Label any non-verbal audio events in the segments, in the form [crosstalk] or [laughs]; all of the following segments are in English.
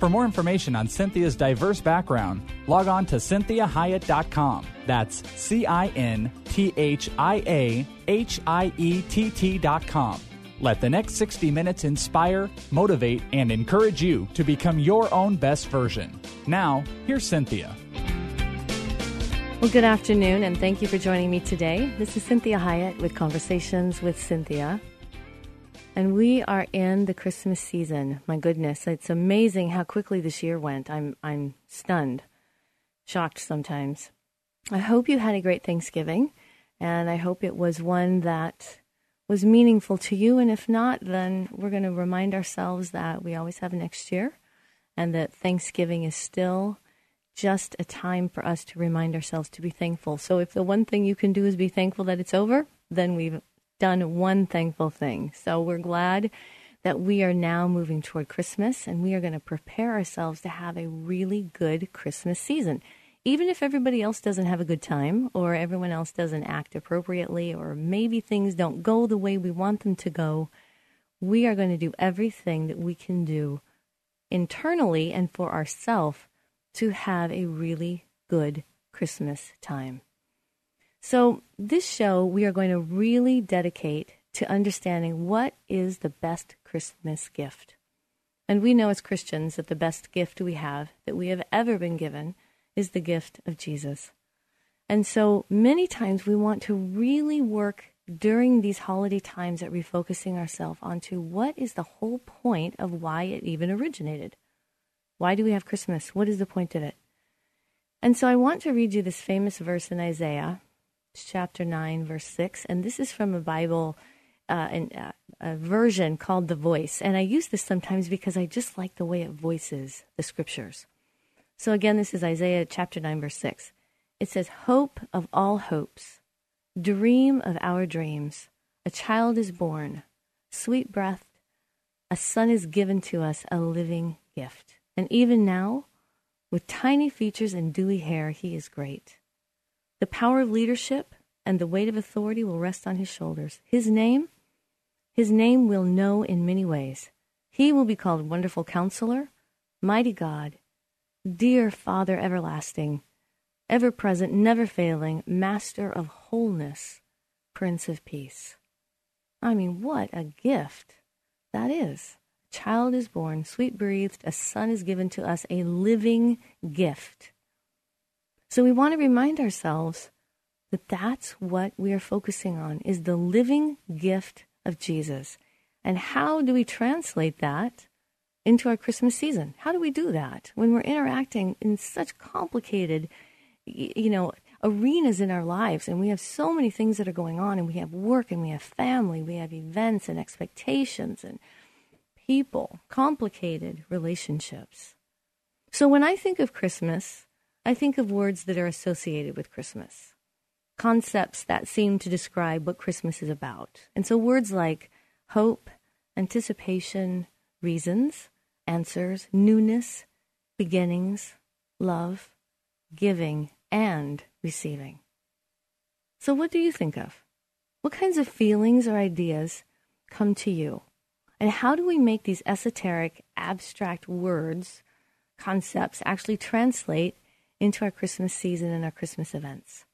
For more information on Cinthia's diverse background, log on to cinthiahiett.com. That's C I N T H I A H I E T T.com. Let the next 60 minutes inspire, motivate, and encourage you to become your own best version. Now, here's Cinthia. Well, good afternoon, and thank you for joining me today. This is Cinthia Hiett with Conversations with Cinthia. And we are in the Christmas season. My goodness, it's amazing how quickly this year went. I'm I'm stunned, shocked sometimes. I hope you had a great Thanksgiving, and I hope it was one that was meaningful to you. And if not, then we're going to remind ourselves that we always have next year, and that Thanksgiving is still just a time for us to remind ourselves to be thankful. So if the one thing you can do is be thankful that it's over, then we've done one thankful thing. So we're glad that we are now moving toward Christmas and we are going to prepare ourselves to have a really good Christmas season. Even if everybody else doesn't have a good time or everyone else doesn't act appropriately or maybe things don't go the way we want them to go, we are going to do everything that we can do internally and for ourselves to have a really good Christmas time. So, this show we are going to really dedicate to understanding what is the best Christmas gift. And we know as Christians that the best gift we have, that we have ever been given, is the gift of Jesus. And so many times we want to really work during these holiday times at refocusing ourselves onto what is the whole point of why it even originated. Why do we have Christmas? What is the point of it? And so I want to read you this famous verse in Isaiah chapter 9, verse 6. And this is from a Bible, uh, an, uh, a version called The Voice. And I use this sometimes because I just like the way it voices the scriptures. So again, this is Isaiah chapter 9, verse 6. It says, Hope of all hopes, dream of our dreams. A child is born, sweet breath, a son is given to us, a living gift. And even now, with tiny features and dewy hair, he is great. The power of leadership and the weight of authority will rest on his shoulders. His name, his name will know in many ways. He will be called Wonderful Counselor, Mighty God, Dear Father Everlasting, Ever Present, Never Failing, Master of Wholeness, Prince of Peace. I mean, what a gift that is. A child is born, sweet breathed, a son is given to us, a living gift. So we want to remind ourselves that that's what we are focusing on is the living gift of Jesus. And how do we translate that into our Christmas season? How do we do that when we're interacting in such complicated, you know, arenas in our lives and we have so many things that are going on and we have work and we have family, we have events and expectations and people, complicated relationships. So when I think of Christmas, I think of words that are associated with Christmas, concepts that seem to describe what Christmas is about. And so words like hope, anticipation, reasons, answers, newness, beginnings, love, giving, and receiving. So, what do you think of? What kinds of feelings or ideas come to you? And how do we make these esoteric, abstract words, concepts actually translate into our Christmas season and our Christmas events.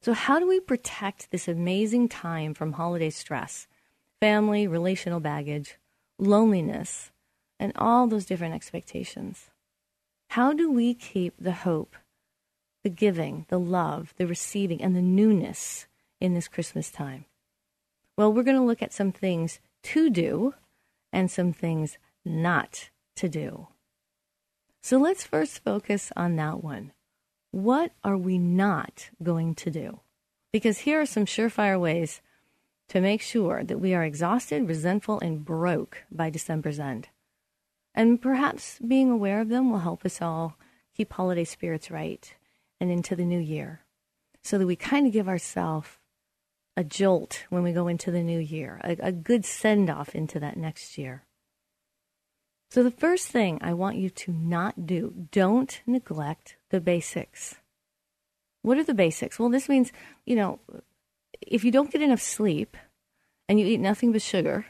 So, how do we protect this amazing time from holiday stress, family, relational baggage, loneliness, and all those different expectations? How do we keep the hope, the giving, the love, the receiving, and the newness in this Christmas time? Well, we're going to look at some things to do and some things not to do. So let's first focus on that one. What are we not going to do? Because here are some surefire ways to make sure that we are exhausted, resentful, and broke by December's end. And perhaps being aware of them will help us all keep holiday spirits right and into the new year so that we kind of give ourselves a jolt when we go into the new year, a, a good send off into that next year. So, the first thing I want you to not do, don't neglect the basics. What are the basics? Well, this means, you know, if you don't get enough sleep and you eat nothing but sugar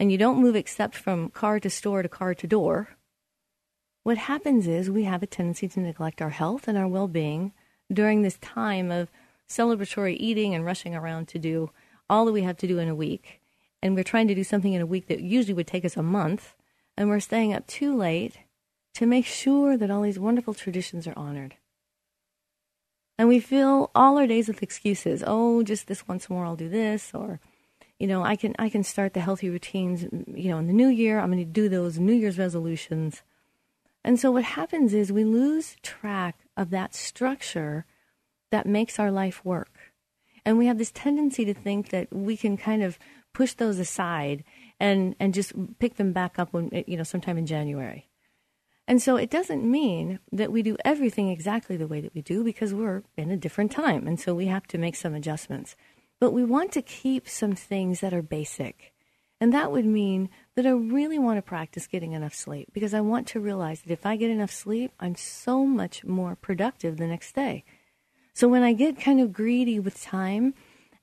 and you don't move except from car to store to car to door, what happens is we have a tendency to neglect our health and our well being during this time of celebratory eating and rushing around to do all that we have to do in a week. And we're trying to do something in a week that usually would take us a month and we're staying up too late to make sure that all these wonderful traditions are honored. And we fill all our days with excuses. Oh, just this once more I'll do this or you know, I can I can start the healthy routines, you know, in the new year. I'm going to do those New Year's resolutions. And so what happens is we lose track of that structure that makes our life work. And we have this tendency to think that we can kind of push those aside and and just pick them back up when you know sometime in January. And so it doesn't mean that we do everything exactly the way that we do because we're in a different time and so we have to make some adjustments. But we want to keep some things that are basic. And that would mean that I really want to practice getting enough sleep because I want to realize that if I get enough sleep, I'm so much more productive the next day. So when I get kind of greedy with time,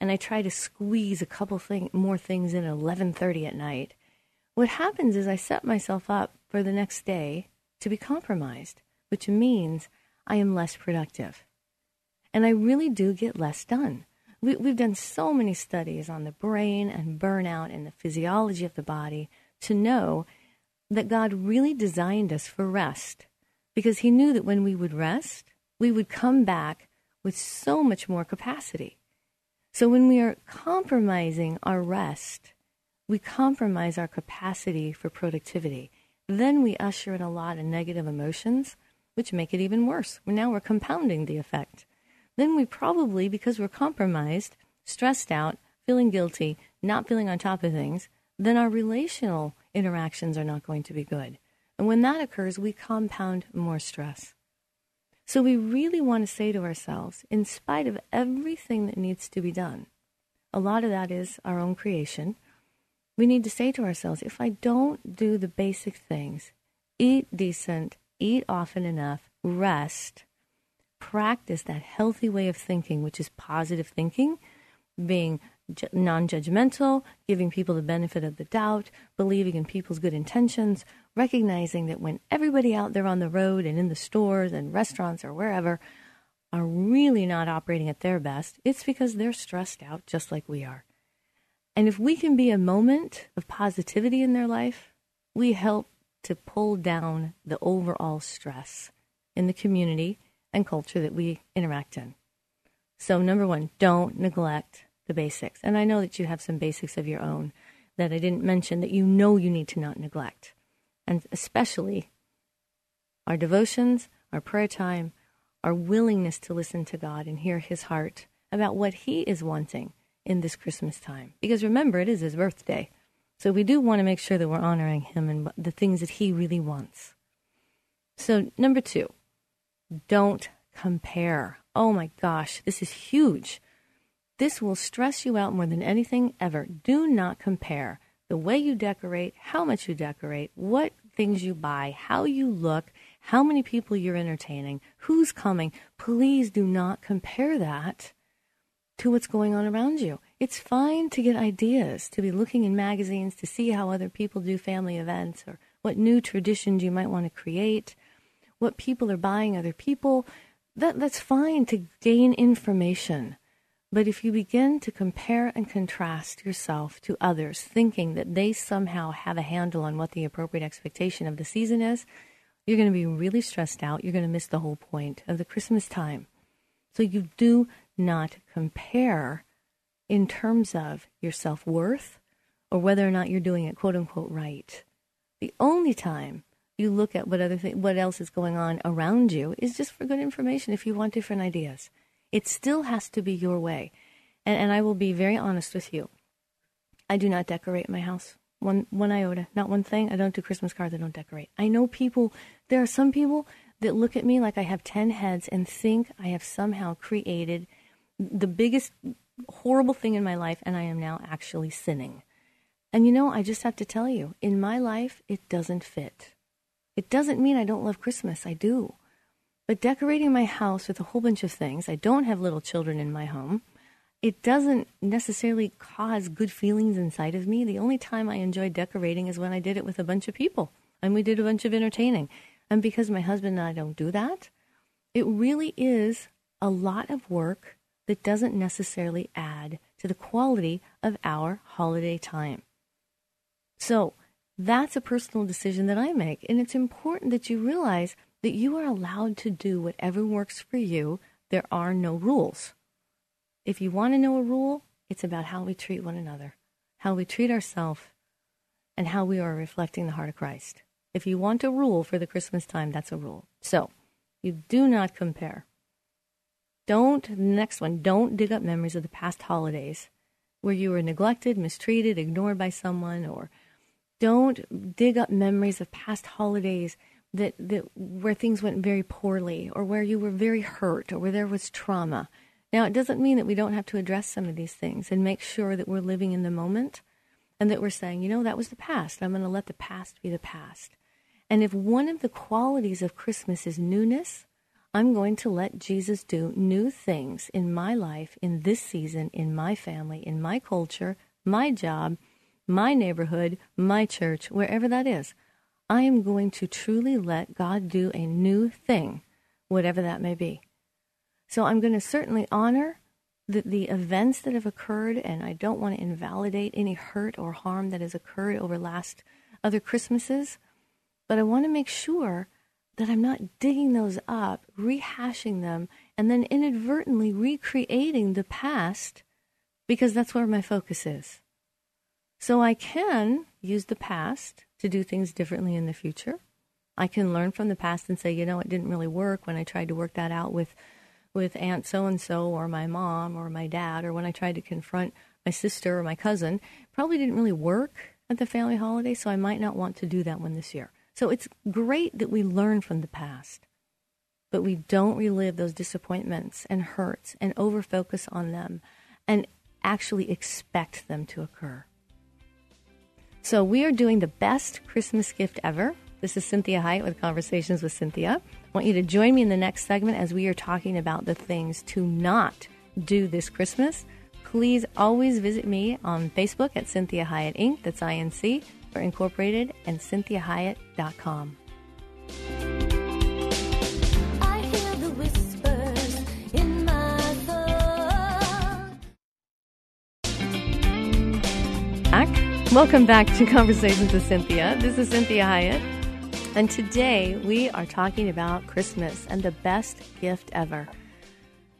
and I try to squeeze a couple thing, more things in at 11:30 at night, what happens is I set myself up for the next day to be compromised, which means I am less productive. And I really do get less done. We, we've done so many studies on the brain and burnout and the physiology of the body to know that God really designed us for rest because He knew that when we would rest, we would come back with so much more capacity. So when we are compromising our rest, we compromise our capacity for productivity. Then we usher in a lot of negative emotions, which make it even worse. Now we're compounding the effect. Then we probably, because we're compromised, stressed out, feeling guilty, not feeling on top of things, then our relational interactions are not going to be good. And when that occurs, we compound more stress. So we really want to say to ourselves, in spite of everything that needs to be done, a lot of that is our own creation. We need to say to ourselves, if I don't do the basic things, eat decent, eat often enough, rest, practice that healthy way of thinking, which is positive thinking, being non judgmental, giving people the benefit of the doubt, believing in people's good intentions, recognizing that when everybody out there on the road and in the stores and restaurants or wherever are really not operating at their best, it's because they're stressed out just like we are. And if we can be a moment of positivity in their life, we help to pull down the overall stress in the community and culture that we interact in. So, number one, don't neglect the basics. And I know that you have some basics of your own that I didn't mention that you know you need to not neglect. And especially our devotions, our prayer time, our willingness to listen to God and hear His heart about what He is wanting in this Christmas time. Because remember, it is His birthday. So we do want to make sure that we're honoring Him and the things that He really wants. So, number two, don't compare. Oh my gosh, this is huge. This will stress you out more than anything ever. Do not compare the way you decorate, how much you decorate, what things you buy, how you look, how many people you're entertaining, who's coming. Please do not compare that to what's going on around you. It's fine to get ideas, to be looking in magazines, to see how other people do family events or what new traditions you might want to create, what people are buying other people. That, that's fine to gain information. But if you begin to compare and contrast yourself to others, thinking that they somehow have a handle on what the appropriate expectation of the season is, you're going to be really stressed out. You're going to miss the whole point of the Christmas time. So you do not compare in terms of your self worth or whether or not you're doing it quote unquote right. The only time you look at what other th- what else is going on around you is just for good information if you want different ideas. It still has to be your way. And, and I will be very honest with you. I do not decorate my house. One one iota, not one thing. I don't do Christmas cards. I don't decorate. I know people. There are some people that look at me like I have ten heads and think I have somehow created the biggest horrible thing in my life, and I am now actually sinning. And you know, I just have to tell you, in my life, it doesn't fit. It doesn't mean I don't love Christmas. I do. But decorating my house with a whole bunch of things, I don't have little children in my home. It doesn't necessarily cause good feelings inside of me. The only time I enjoy decorating is when I did it with a bunch of people and we did a bunch of entertaining. And because my husband and I don't do that, it really is a lot of work that doesn't necessarily add to the quality of our holiday time. So that's a personal decision that I make. And it's important that you realize that you are allowed to do whatever works for you. There are no rules. If you want to know a rule, it's about how we treat one another, how we treat ourselves, and how we are reflecting the heart of Christ. If you want a rule for the Christmas time, that's a rule. So you do not compare. Don't, next one, don't dig up memories of the past holidays where you were neglected, mistreated, ignored by someone, or don't dig up memories of past holidays that, that where things went very poorly or where you were very hurt or where there was trauma. Now, it doesn't mean that we don't have to address some of these things and make sure that we're living in the moment and that we're saying, you know, that was the past. I'm going to let the past be the past. And if one of the qualities of Christmas is newness, I'm going to let Jesus do new things in my life, in this season, in my family, in my culture, my job, my neighborhood, my church, wherever that is. I am going to truly let God do a new thing, whatever that may be. So I'm going to certainly honor the, the events that have occurred, and I don't want to invalidate any hurt or harm that has occurred over last other Christmases, but I want to make sure that I'm not digging those up, rehashing them, and then inadvertently recreating the past because that's where my focus is. So I can use the past to do things differently in the future. I can learn from the past and say, you know, it didn't really work when I tried to work that out with with aunt so and so or my mom or my dad or when I tried to confront my sister or my cousin. Probably didn't really work at the family holiday, so I might not want to do that one this year. So it's great that we learn from the past, but we don't relive those disappointments and hurts and overfocus on them and actually expect them to occur. So we are doing the best Christmas gift ever. This is Cinthia Hiett with Conversations with Cinthia. I want you to join me in the next segment as we are talking about the things to not do this Christmas. Please always visit me on Facebook at Cinthia Hiett Inc. That's INC or Incorporated and CinthiaHiett.com. Back. Welcome back to Conversations with Cinthia. This is Cinthia Hiett. And today we are talking about Christmas and the best gift ever.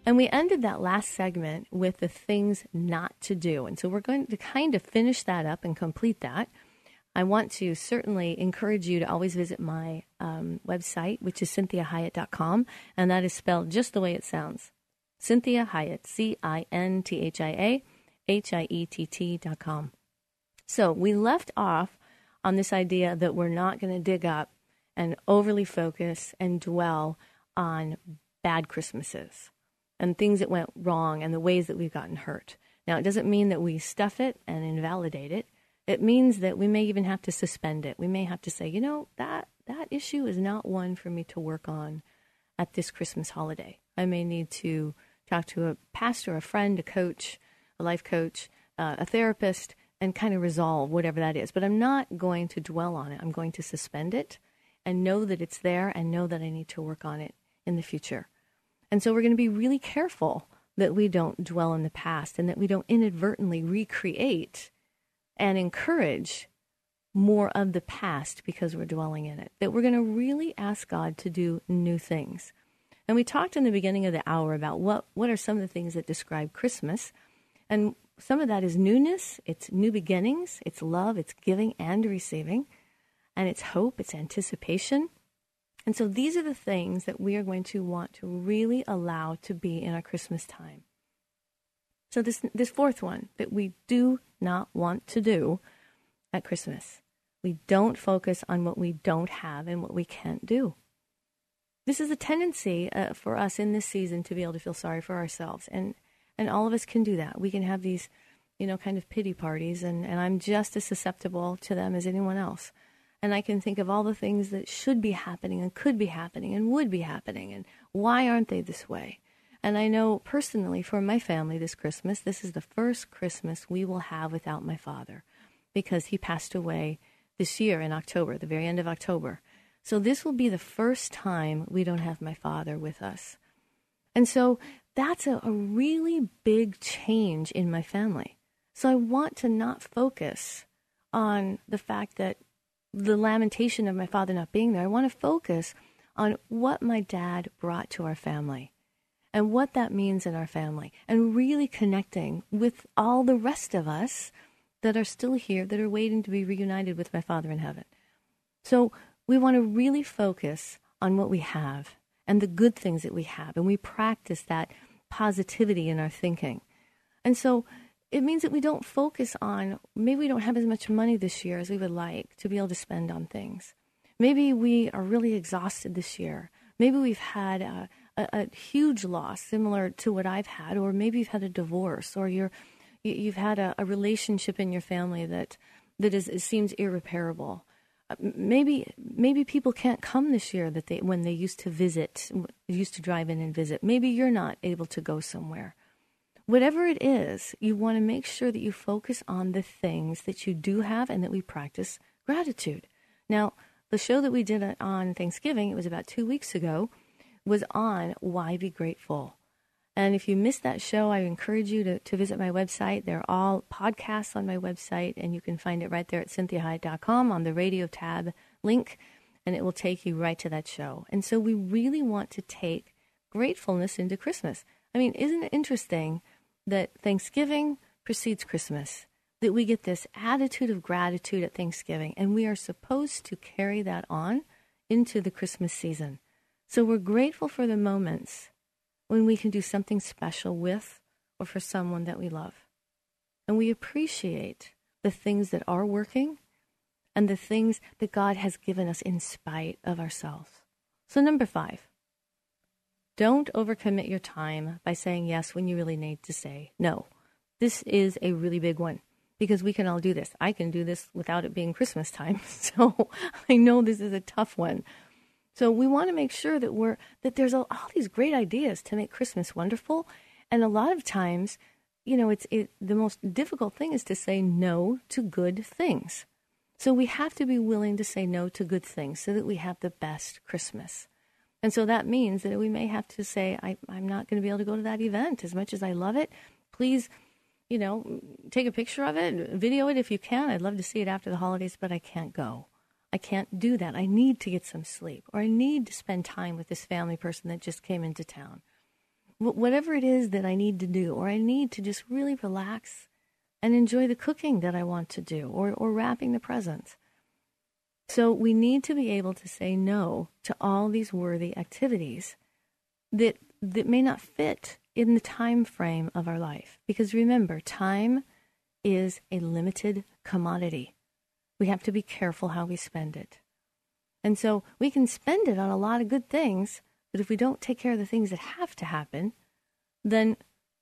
And we ended that last segment with the things not to do. And so we're going to kind of finish that up and complete that. I want to certainly encourage you to always visit my um, website, which is cinthiahiett.com, and that is spelled just the way it sounds. Cinthia Hiett, C I N T H I A H I E T T.com. So we left off on this idea that we're not going to dig up and overly focus and dwell on bad Christmases and things that went wrong and the ways that we've gotten hurt. Now, it doesn't mean that we stuff it and invalidate it. It means that we may even have to suspend it. We may have to say, you know, that that issue is not one for me to work on at this Christmas holiday. I may need to talk to a pastor, a friend, a coach, a life coach, uh, a therapist, and kind of resolve whatever that is. But I'm not going to dwell on it. I'm going to suspend it and know that it's there and know that I need to work on it in the future. And so we're going to be really careful that we don't dwell in the past and that we don't inadvertently recreate and encourage more of the past because we're dwelling in it. That we're going to really ask God to do new things. And we talked in the beginning of the hour about what, what are some of the things that describe Christmas. And some of that is newness, it's new beginnings, it's love, it's giving and receiving, and it's hope, it's anticipation. And so these are the things that we are going to want to really allow to be in our Christmas time. So this this fourth one that we do not want to do at Christmas. We don't focus on what we don't have and what we can't do. This is a tendency uh, for us in this season to be able to feel sorry for ourselves and and all of us can do that. We can have these, you know, kind of pity parties and and I'm just as susceptible to them as anyone else and I can think of all the things that should be happening and could be happening and would be happening and why aren't they this way? And I know personally for my family this Christmas, this is the first Christmas we will have without my father because he passed away this year in October, the very end of October. So this will be the first time we don't have my father with us. And so that's a, a really big change in my family. So I want to not focus on the fact that the lamentation of my father not being there. I want to focus on what my dad brought to our family and what that means in our family and really connecting with all the rest of us that are still here that are waiting to be reunited with my father in heaven. So we want to really focus on what we have and the good things that we have and we practice that positivity in our thinking. And so it means that we don't focus on maybe we don't have as much money this year as we would like to be able to spend on things. Maybe we are really exhausted this year. Maybe we've had a, a, a huge loss similar to what I've had, or maybe you've had a divorce, or you're you've had a, a relationship in your family that that is seems irreparable. Uh, maybe maybe people can't come this year that they when they used to visit used to drive in and visit. Maybe you're not able to go somewhere whatever it is, you want to make sure that you focus on the things that you do have and that we practice gratitude. Now, the show that we did on Thanksgiving, it was about two weeks ago, was on why be grateful. And if you missed that show, I encourage you to, to visit my website. They're all podcasts on my website, and you can find it right there at cinthiahiett.com on the radio tab link, and it will take you right to that show. And so we really want to take gratefulness into Christmas. I mean, isn't it interesting that Thanksgiving precedes Christmas, that we get this attitude of gratitude at Thanksgiving, and we are supposed to carry that on into the Christmas season. So we're grateful for the moments when we can do something special with or for someone that we love. And we appreciate the things that are working and the things that God has given us in spite of ourselves. So, number five, don't overcommit your time by saying yes when you really need to say no. This is a really big one because we can all do this. I can do this without it being Christmas time. [laughs] So I know this is a tough one. So we want to make sure that we're that there's all, all these great ideas to make Christmas wonderful, and a lot of times, you know, it's it, the most difficult thing is to say no to good things. So we have to be willing to say no to good things so that we have the best Christmas. And so that means that we may have to say, I, am not going to be able to go to that event as much as I love it. Please, you know, take a picture of it, video it if you can. I'd love to see it after the holidays, but I can't go. I can't do that. I need to get some sleep, or I need to spend time with this family person that just came into town. Wh- whatever it is that I need to do, or I need to just really relax and enjoy the cooking that I want to do, or, or wrapping the presents. So we need to be able to say no to all these worthy activities that that may not fit in the time frame of our life. Because remember, time is a limited commodity. We have to be careful how we spend it. And so we can spend it on a lot of good things, but if we don't take care of the things that have to happen, then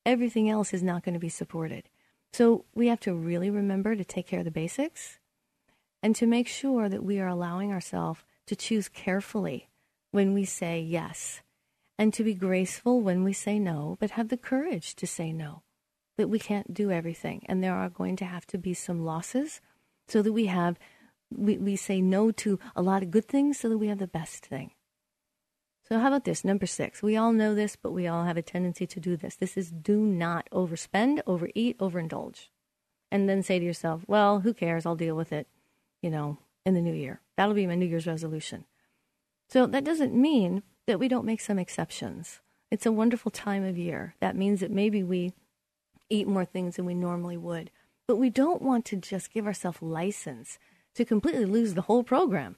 everything else is not going to be supported. So we have to really remember to take care of the basics and to make sure that we are allowing ourselves to choose carefully when we say yes, and to be graceful when we say no, but have the courage to say no, that we can't do everything. And there are going to have to be some losses so that we have, we, we say no to a lot of good things so that we have the best thing. So, how about this? Number six. We all know this, but we all have a tendency to do this. This is do not overspend, overeat, overindulge. And then say to yourself, well, who cares? I'll deal with it you know, in the new year. That'll be my New Year's resolution. So that doesn't mean that we don't make some exceptions. It's a wonderful time of year. That means that maybe we eat more things than we normally would. But we don't want to just give ourselves license to completely lose the whole program.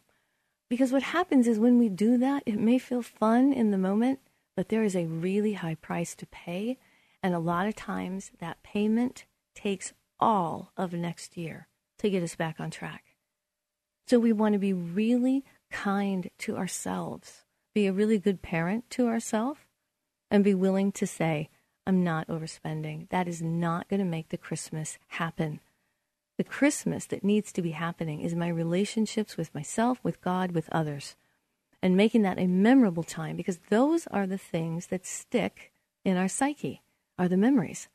Because what happens is when we do that, it may feel fun in the moment, but there is a really high price to pay. And a lot of times that payment takes all of next year to get us back on track. So we want to be really kind to ourselves, be a really good parent to ourselves, and be willing to say, I'm not overspending. That is not going to make the Christmas happen. The Christmas that needs to be happening is my relationships with myself, with God, with others, and making that a memorable time because those are the things that stick in our psyche, are the memories.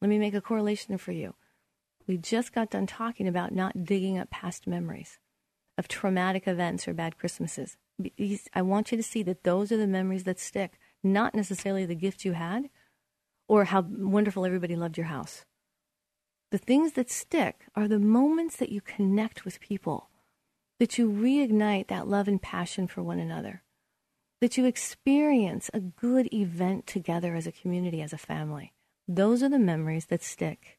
Let me make a correlation for you. We just got done talking about not digging up past memories of traumatic events or bad Christmases. I want you to see that those are the memories that stick, not necessarily the gift you had or how wonderful everybody loved your house. The things that stick are the moments that you connect with people, that you reignite that love and passion for one another, that you experience a good event together as a community, as a family. Those are the memories that stick.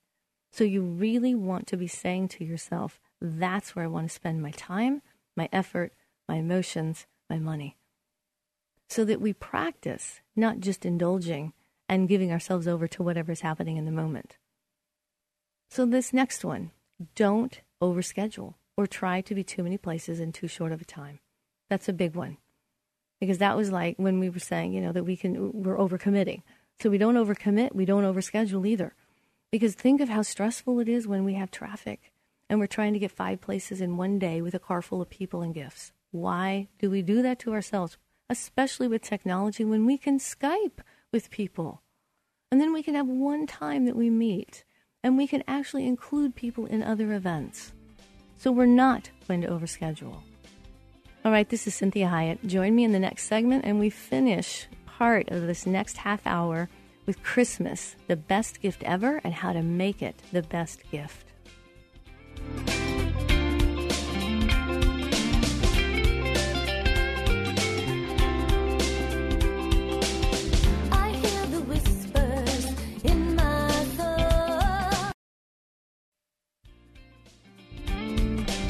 So you really want to be saying to yourself, that's where I want to spend my time, my effort, my emotions, my money. So that we practice not just indulging and giving ourselves over to whatever's happening in the moment. So, this next one don't overschedule or try to be too many places in too short of a time. That's a big one. Because that was like when we were saying, you know, that we can, we're overcommitting. So we don't overcommit, we don't overschedule either. Because think of how stressful it is when we have traffic and we're trying to get five places in one day with a car full of people and gifts. Why do we do that to ourselves? Especially with technology when we can Skype with people. And then we can have one time that we meet and we can actually include people in other events. So we're not going to overschedule. All right, this is Cinthia Hiett. Join me in the next segment and we finish part of this next half hour with Christmas, the best gift ever, and how to make it the best gift.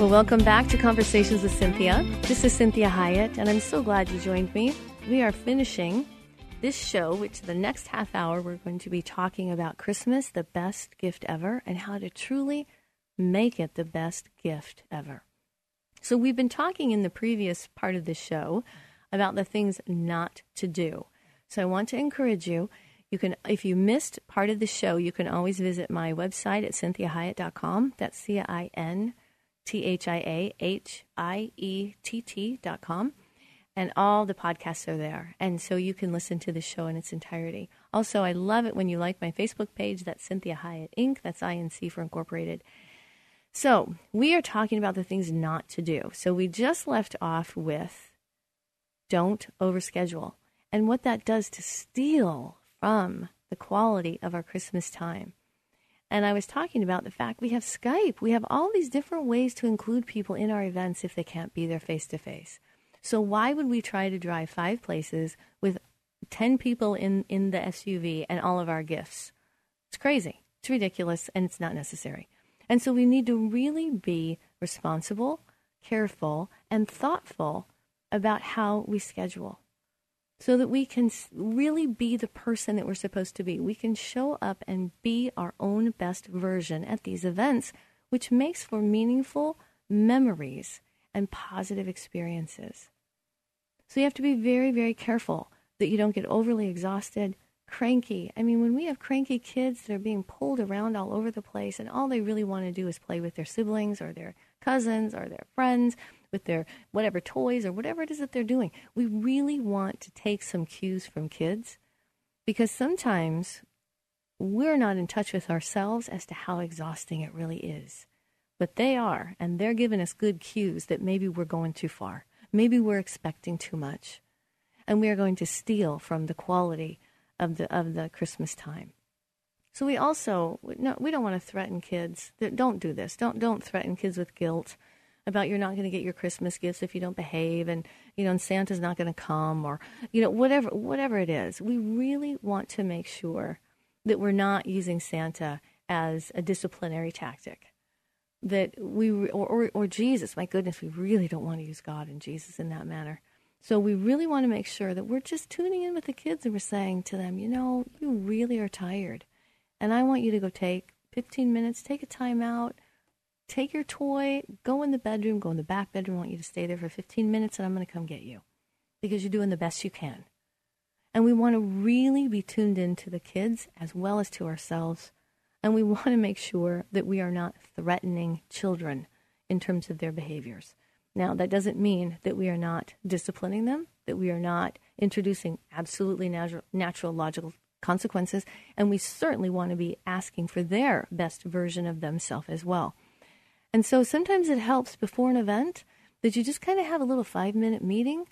Welcome back to Conversations with Cinthia. This is Cinthia Hiett, and I'm so glad you joined me. We are finishing this show, which the next half hour we're going to be talking about Christmas, the best gift ever, and how to truly make it the best gift ever. So, we've been talking in the previous part of the show about the things not to do. So, I want to encourage you. You can, if you missed part of the show, you can always visit my website at cinthiahiett.com. That's C I N T H I A H I E T T dot com. And all the podcasts are there. And so you can listen to the show in its entirety. Also, I love it when you like my Facebook page. That's Cinthia Hiett Inc. That's INC for Incorporated. So we are talking about the things not to do. So we just left off with don't overschedule and what that does to steal from the quality of our Christmas time. And I was talking about the fact we have Skype. We have all these different ways to include people in our events if they can't be there face to face. So why would we try to drive five places with 10 people in, in the SUV and all of our gifts? It's crazy. It's ridiculous and it's not necessary. And so we need to really be responsible, careful, and thoughtful about how we schedule so that we can really be the person that we're supposed to be. We can show up and be our own best version at these events, which makes for meaningful memories and positive experiences. So you have to be very, very careful that you don't get overly exhausted, cranky. I mean, when we have cranky kids that are being pulled around all over the place and all they really want to do is play with their siblings or their cousins or their friends, with their whatever toys or whatever it is that they're doing. We really want to take some cues from kids because sometimes we're not in touch with ourselves as to how exhausting it really is. But they are, and they're giving us good cues that maybe we're going too far. Maybe we're expecting too much. And we are going to steal from the quality of the of the Christmas time. So we also no, we don't want to threaten kids. Don't do this. Don't don't threaten kids with guilt about you're not going to get your Christmas gifts if you don't behave and you know and Santa's not going to come or you know whatever whatever it is. We really want to make sure that we're not using Santa as a disciplinary tactic. That we or, or or Jesus, my goodness, we really don't want to use God and Jesus in that manner. So we really want to make sure that we're just tuning in with the kids and we're saying to them, you know, you really are tired. And I want you to go take 15 minutes, take a time out, take your toy, go in the bedroom, go in the back bedroom. I want you to stay there for 15 minutes and I'm going to come get you because you're doing the best you can. And we want to really be tuned in to the kids as well as to ourselves. And we want to make sure that we are not threatening children in terms of their behaviors. Now, that doesn't mean that we are not disciplining them, that we are not introducing absolutely natural, natural logical consequences, and we certainly want to be asking for their best version of themselves as well. And so sometimes it helps before an event that you just kind of have a little five minute meeting,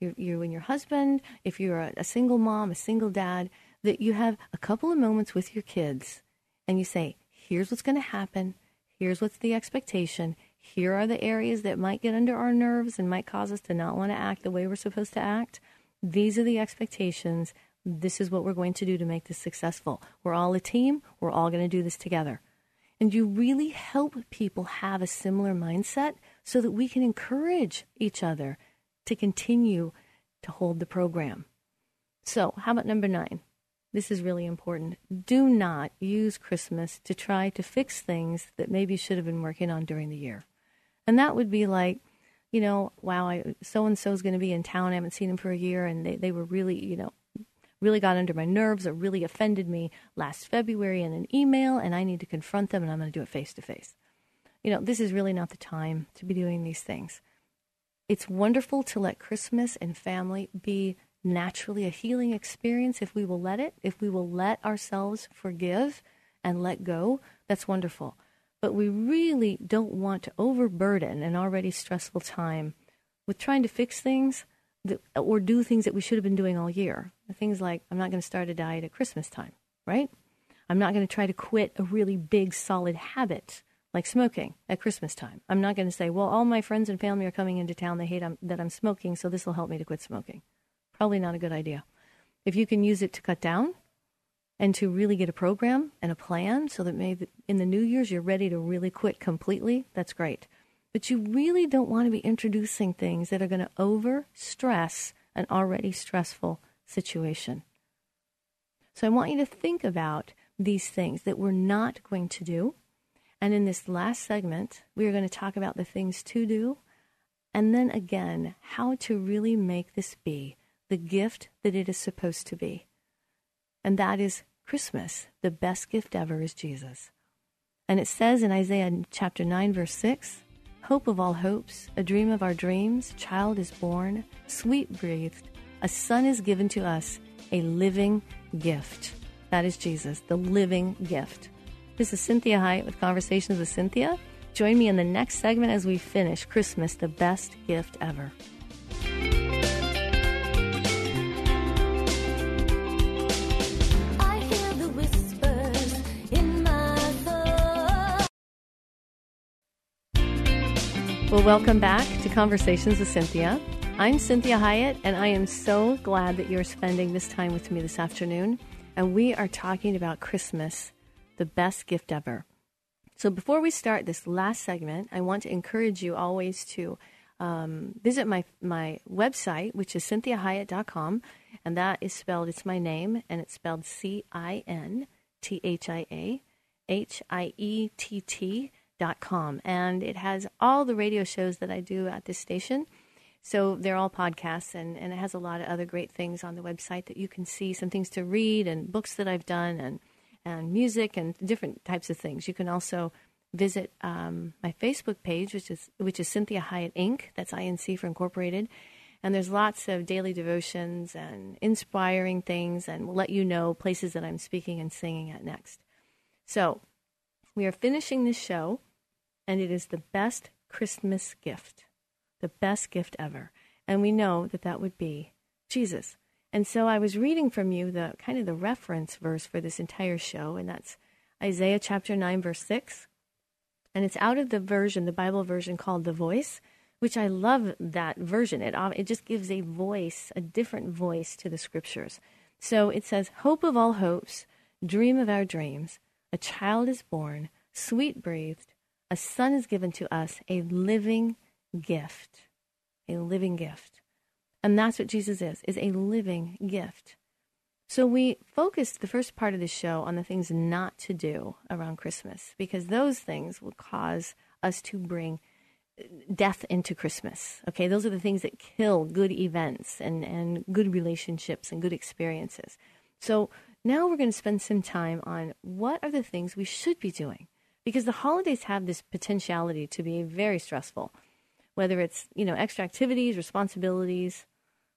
you, you and your husband, if you're a, a single mom, a single dad, that you have a couple of moments with your kids and you say, here's what's going to happen, here's what's the expectation, here are the areas that might get under our nerves and might cause us to not want to act the way we're supposed to act. These are the expectations this is what we're going to do to make this successful. We're all a team. We're all going to do this together. And you really help people have a similar mindset so that we can encourage each other to continue to hold the program. So, how about number nine? This is really important. Do not use Christmas to try to fix things that maybe you should have been working on during the year. And that would be like, you know, wow, so and so is going to be in town. I haven't seen him for a year, and they, they were really, you know, really got under my nerves or really offended me last February in an email, and I need to confront them, and I'm going to do it face to face. You know, this is really not the time to be doing these things. It's wonderful to let Christmas and family be naturally a healing experience if we will let it, if we will let ourselves forgive and let go. That's wonderful. But we really don't want to overburden an already stressful time with trying to fix things or do things that we should have been doing all year. Things like, I'm not going to start a diet at Christmas time, right? I'm not going to try to quit a really big, solid habit like smoking at Christmas time. I'm not going to say, well, all my friends and family are coming into town. They hate I'm, that I'm smoking, so this will help me to quit smoking. Probably not a good idea. If you can use it to cut down and to really get a program and a plan so that maybe in the New Year's you're ready to really quit completely, that's great. But you really don't want to be introducing things that are going to over stress an already stressful situation. So I want you to think about these things that we're not going to do. And in this last segment, we are going to talk about the things to do. And then again, how to really make this be the gift that it is supposed to be. And that is Christmas. The best gift ever is Jesus. And it says in Isaiah chapter 9, verse 6 hope of all hopes, a dream of our dreams, child is born, sweet breathed, a son is given to us, a living gift. That is Jesus, the living gift. This is Cinthia Hiett with Conversations with Cinthia. Join me in the next segment as we finish Christmas, the best gift ever. Well, welcome back to Conversations with Cinthia. I'm Cinthia Hiett, and I am so glad that you're spending this time with me this afternoon. And we are talking about Christmas, the best gift ever. So, before we start this last segment, I want to encourage you always to um, visit my, my website, which is cinthiahiett.com. And that is spelled, it's my name, and it's spelled C I N T H I A H I E T T com, and it has all the radio shows that I do at this station. So they're all podcasts, and, and it has a lot of other great things on the website that you can see, some things to read, and books that I've done, and and music, and different types of things. You can also visit um, my Facebook page, which is which is Cinthia Hiett Inc. That's INC for Incorporated, and there's lots of daily devotions and inspiring things, and we'll let you know places that I'm speaking and singing at next. So we are finishing this show and it is the best Christmas gift, the best gift ever. And we know that that would be Jesus. And so I was reading from you the kind of the reference verse for this entire show, and that's Isaiah chapter 9, verse 6. And it's out of the version, the Bible version called The Voice, which I love that version. It, uh, it just gives a voice, a different voice to the scriptures. So it says, Hope of all hopes, dream of our dreams, a child is born, sweet breathed, a son is given to us, a living gift. A living gift. And that's what Jesus is, is a living gift. So we focused the first part of the show on the things not to do around Christmas because those things will cause us to bring death into Christmas. Okay, those are the things that kill good events and, and good relationships and good experiences. So now we're going to spend some time on what are the things we should be doing because the holidays have this potentiality to be very stressful, whether it's, you know, extra activities, responsibilities,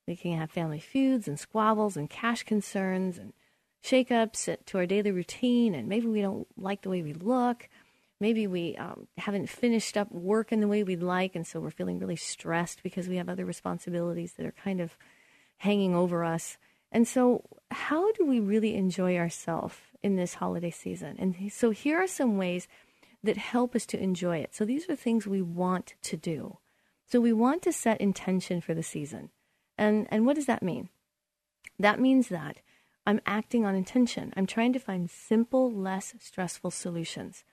we can have family feuds and squabbles and cash concerns and shakeups to our daily routine. And maybe we don't like the way we look. Maybe we um, haven't finished up work in the way we'd like. And so we're feeling really stressed because we have other responsibilities that are kind of hanging over us. And so, how do we really enjoy ourselves in this holiday season? And so, here are some ways that help us to enjoy it. So, these are things we want to do. So, we want to set intention for the season. And, and what does that mean? That means that I'm acting on intention. I'm trying to find simple, less stressful solutions.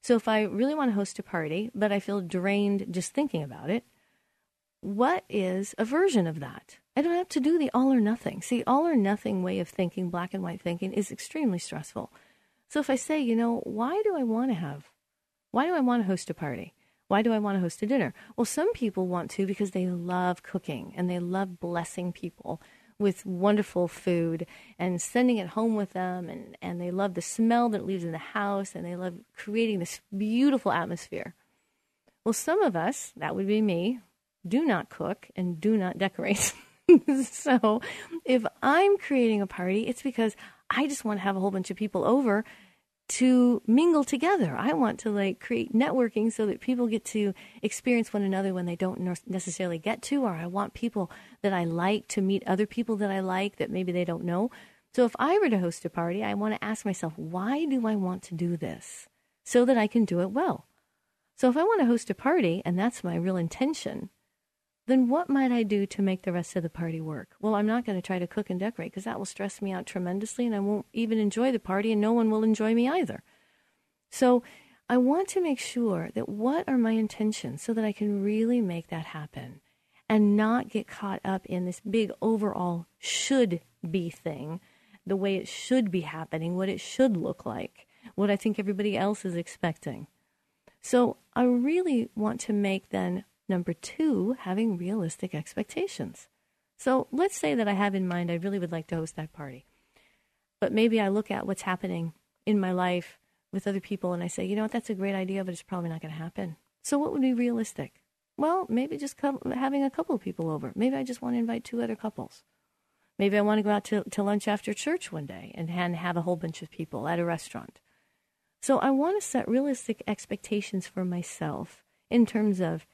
So if I really want to host a party, but I feel drained just thinking about it, what is a version of that? I don't have to do the all or nothing. See, all or nothing way of thinking, black and white thinking, is extremely stressful. So if I say, you know, why do I want to have, why do I want to host a party? Why do I want to host a dinner? Well, some people want to because they love cooking and they love blessing people with wonderful food and sending it home with them and, and they love the smell that leaves in the house and they love creating this beautiful atmosphere. Well, some of us, that would be me, do not cook and do not decorate. [laughs] so if I'm creating a party, it's because I just want to have a whole bunch of people over to mingle together. I want to like create networking so that people get to experience one another when they don't necessarily get to, or I want people that I like to meet other people that I like that maybe they don't know. So if I were to host a party, I want to ask myself, why do I want to do this? So that I can do it well. So if I want to host a party and that's my real intention, then what might I do to make the rest of the party work? Well, I'm not going to try to cook and decorate because that will stress me out tremendously and I won't even enjoy the party and no one will enjoy me either. So I want to make sure that what are my intentions so that I can really make that happen and not get caught up in this big overall should be thing, the way it should be happening, what it should look like, what I think everybody else is expecting. So I really want to make then Number two, having realistic expectations. So let's say that I have in mind I really would like to host that party. But maybe I look at what's happening in my life with other people and I say, you know what, that's a great idea, but it's probably not going to happen. So what would be realistic? Well, maybe just having a couple of people over. Maybe I just want to invite two other couples. Maybe I want to go out to, to lunch after church one day and, and have a whole bunch of people at a restaurant. So I want to set realistic expectations for myself in terms of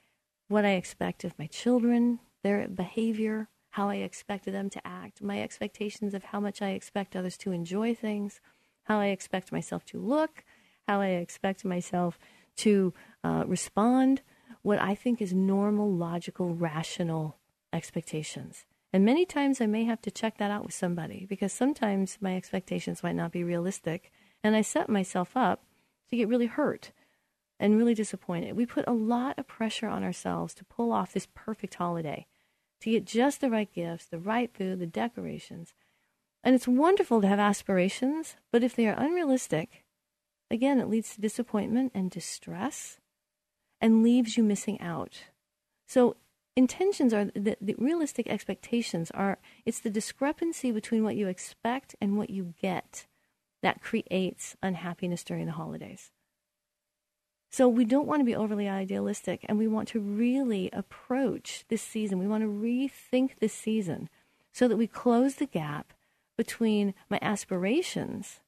what I expect of my children, their behavior, how I expected them to act, my expectations of how much I expect others to enjoy things, how I expect myself to look, how I expect myself to uh, respond, what I think is normal, logical, rational expectations. And many times I may have to check that out with somebody because sometimes my expectations might not be realistic. And I set myself up to get really hurt and really disappointed. We put a lot of pressure on ourselves to pull off this perfect holiday, to get just the right gifts, the right food, the decorations. And it's wonderful to have aspirations, but if they are unrealistic, again, it leads to disappointment and distress and leaves you missing out. So, intentions are the, the realistic expectations are it's the discrepancy between what you expect and what you get that creates unhappiness during the holidays. So we don't want to be overly idealistic and we want to really approach this season. We want to rethink this season so that we close the gap between my aspirations,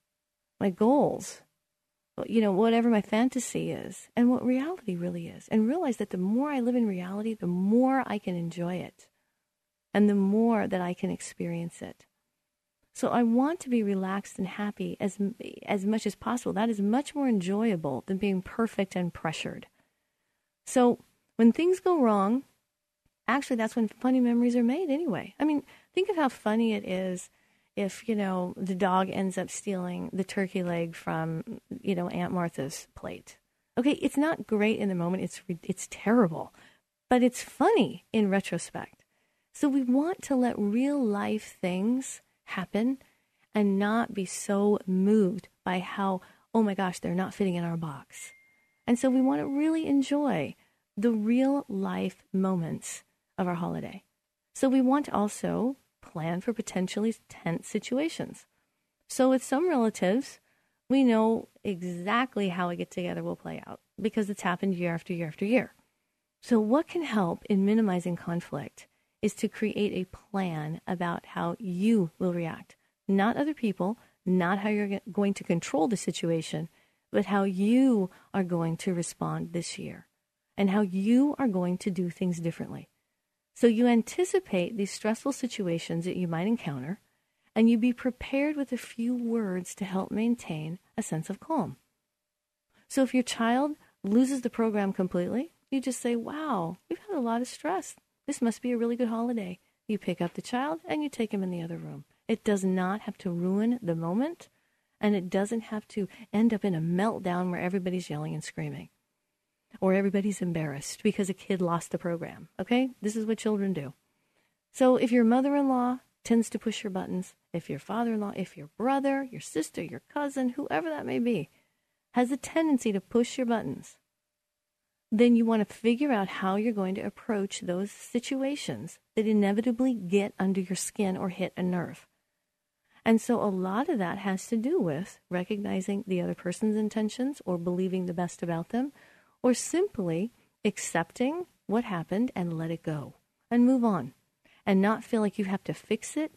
my goals, you know, whatever my fantasy is, and what reality really is. And realize that the more I live in reality, the more I can enjoy it and the more that I can experience it. So I want to be relaxed and happy as as much as possible. That is much more enjoyable than being perfect and pressured. So when things go wrong, actually that's when funny memories are made anyway. I mean, think of how funny it is if, you know, the dog ends up stealing the turkey leg from, you know, Aunt Martha's plate. Okay, it's not great in the moment. It's it's terrible. But it's funny in retrospect. So we want to let real life things happen and not be so moved by how, oh my gosh, they're not fitting in our box. And so we want to really enjoy the real life moments of our holiday. So we want to also plan for potentially tense situations. So with some relatives, we know exactly how a get together will play out because it's happened year after year after year. So, what can help in minimizing conflict is to create a plan about how you will react, not other people, not how you're going to control the situation, but how you are going to respond this year and how you are going to do things differently. So you anticipate these stressful situations that you might encounter and you be prepared with a few words to help maintain a sense of calm. So if your child loses the program completely, you just say, Wow, we've had a lot of stress. This must be a really good holiday. You pick up the child and you take him in the other room. It does not have to ruin the moment, and it doesn't have to end up in a meltdown where everybody's yelling and screaming or everybody's embarrassed because a kid lost the program. Okay? This is what children do. So if your mother in law tends to push your buttons, if your father in law, if your brother, your sister, your cousin, whoever that may be, has a tendency to push your buttons, then you want to figure out how you're going to approach those situations that inevitably get under your skin or hit a nerve. And so a lot of that has to do with recognizing the other person's intentions or believing the best about them or simply accepting what happened and let it go and move on and not feel like you have to fix it,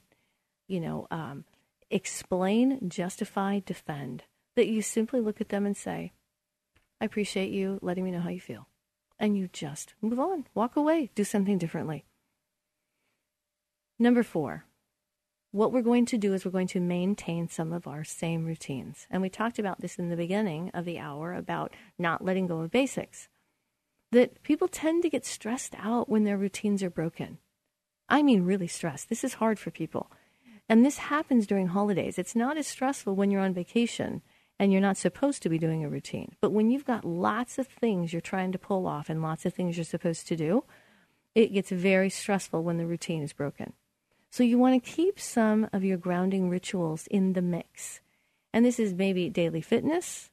you know, um, explain, justify, defend. That you simply look at them and say, I appreciate you letting me know how you feel. And you just move on, walk away, do something differently. Number four, what we're going to do is we're going to maintain some of our same routines. And we talked about this in the beginning of the hour about not letting go of basics. That people tend to get stressed out when their routines are broken. I mean, really stressed. This is hard for people. And this happens during holidays. It's not as stressful when you're on vacation and you're not supposed to be doing a routine. But when you've got lots of things you're trying to pull off and lots of things you're supposed to do, it gets very stressful when the routine is broken. So you want to keep some of your grounding rituals in the mix. And this is maybe daily fitness.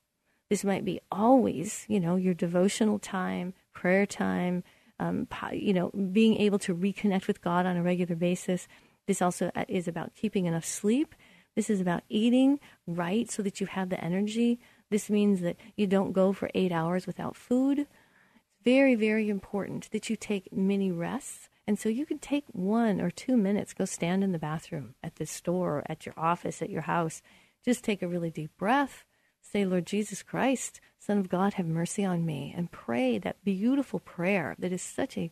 This might be always, you know, your devotional time, prayer time, um, you know, being able to reconnect with God on a regular basis. This also uh, is about keeping enough sleep. This is about eating right so that you have the energy. This means that you don't go for eight hours without food. It's very, very important that you take many rests and so you can take one or two minutes, go stand in the bathroom at the store, at your office, at your house. Just take a really deep breath. Say, Lord Jesus Christ, Son of God, have mercy on me. And pray that beautiful prayer that is such a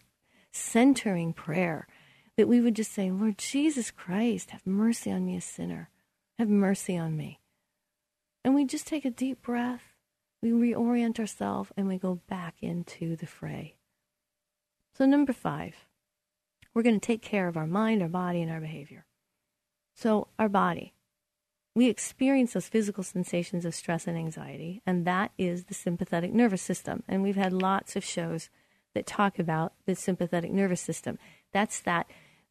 centering prayer that we would just say, Lord Jesus Christ, have mercy on me, a sinner. Have mercy on me. And we just take a deep breath. We reorient ourselves and we go back into the fray. So, number five, we're going to take care of our mind, our body, and our behavior. So, our body. We experience those physical sensations of stress and anxiety, and that is the sympathetic nervous system. And we've had lots of shows that talk about the sympathetic nervous system. That's that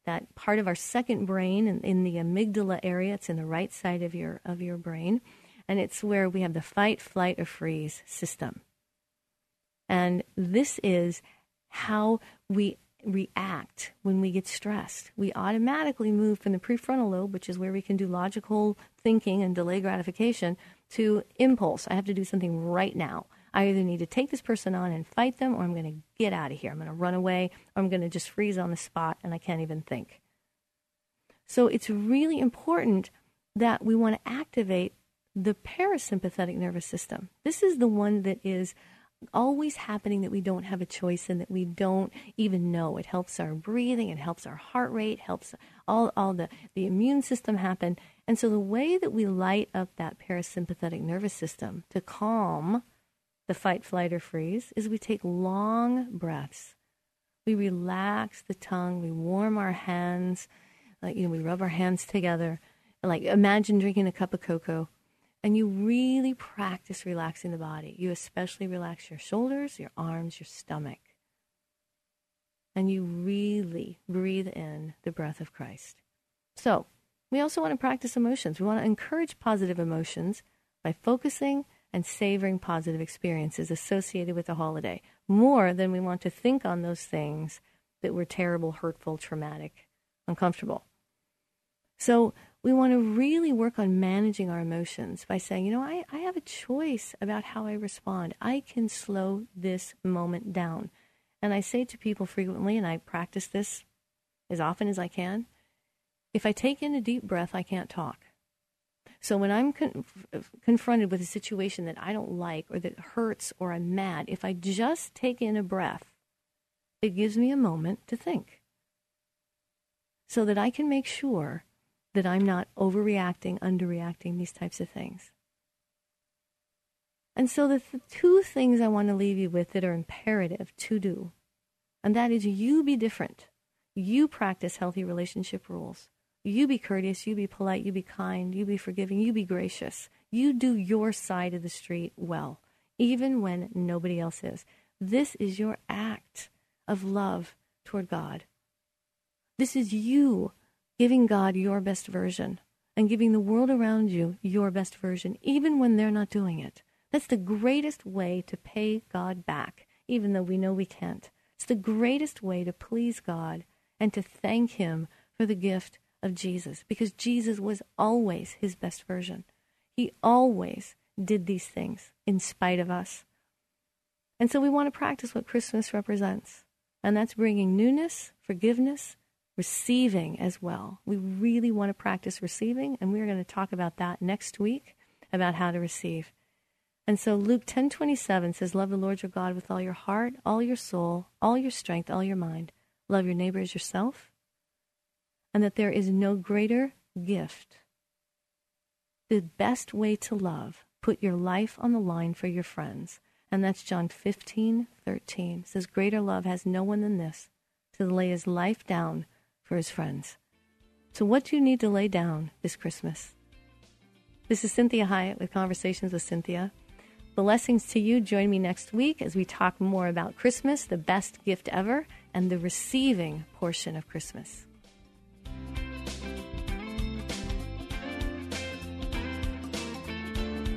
that part of our second brain in, in the amygdala area. It's in the right side of your of your brain, and it's where we have the fight, flight, or freeze system. And this is how we react when we get stressed. We automatically move from the prefrontal lobe, which is where we can do logical thinking and delay gratification, to impulse. I have to do something right now. I either need to take this person on and fight them, or I'm going to get out of here. I'm going to run away, or I'm going to just freeze on the spot and I can't even think. So it's really important that we want to activate the parasympathetic nervous system. This is the one that is always happening that we don't have a choice in that we don't even know. It helps our breathing, it helps our heart rate, helps all, all the, the immune system happen. And so the way that we light up that parasympathetic nervous system to calm the fight, flight, or freeze is we take long breaths. We relax the tongue, we warm our hands, like you know, we rub our hands together. Like imagine drinking a cup of cocoa and you really practice relaxing the body. You especially relax your shoulders, your arms, your stomach. And you really breathe in the breath of Christ. So, we also want to practice emotions. We want to encourage positive emotions by focusing and savoring positive experiences associated with the holiday more than we want to think on those things that were terrible, hurtful, traumatic, uncomfortable. So, we want to really work on managing our emotions by saying, you know, I, I have a choice about how I respond. I can slow this moment down. And I say to people frequently, and I practice this as often as I can if I take in a deep breath, I can't talk. So when I'm con- confronted with a situation that I don't like or that hurts or I'm mad, if I just take in a breath, it gives me a moment to think so that I can make sure that I'm not overreacting, underreacting, these types of things. And so the th- two things I want to leave you with that are imperative to do, and that is you be different. You practice healthy relationship rules. You be courteous, you be polite, you be kind, you be forgiving, you be gracious. You do your side of the street well, even when nobody else is. This is your act of love toward God. This is you giving God your best version and giving the world around you your best version, even when they're not doing it. That's the greatest way to pay God back, even though we know we can't. It's the greatest way to please God and to thank Him for the gift of Jesus, because Jesus was always His best version. He always did these things in spite of us. And so we want to practice what Christmas represents, and that's bringing newness, forgiveness, receiving as well. We really want to practice receiving, and we're going to talk about that next week about how to receive. And so Luke 10:27 says, "Love the Lord your God with all your heart, all your soul, all your strength, all your mind. Love your neighbor as yourself." And that there is no greater gift. The best way to love, put your life on the line for your friends. And that's John 15:13. It says, "Greater love has no one than this, to lay his life down for his friends. So, what do you need to lay down this Christmas? This is Cinthia Hiett with Conversations with Cinthia. Blessings to you. Join me next week as we talk more about Christmas, the best gift ever, and the receiving portion of Christmas.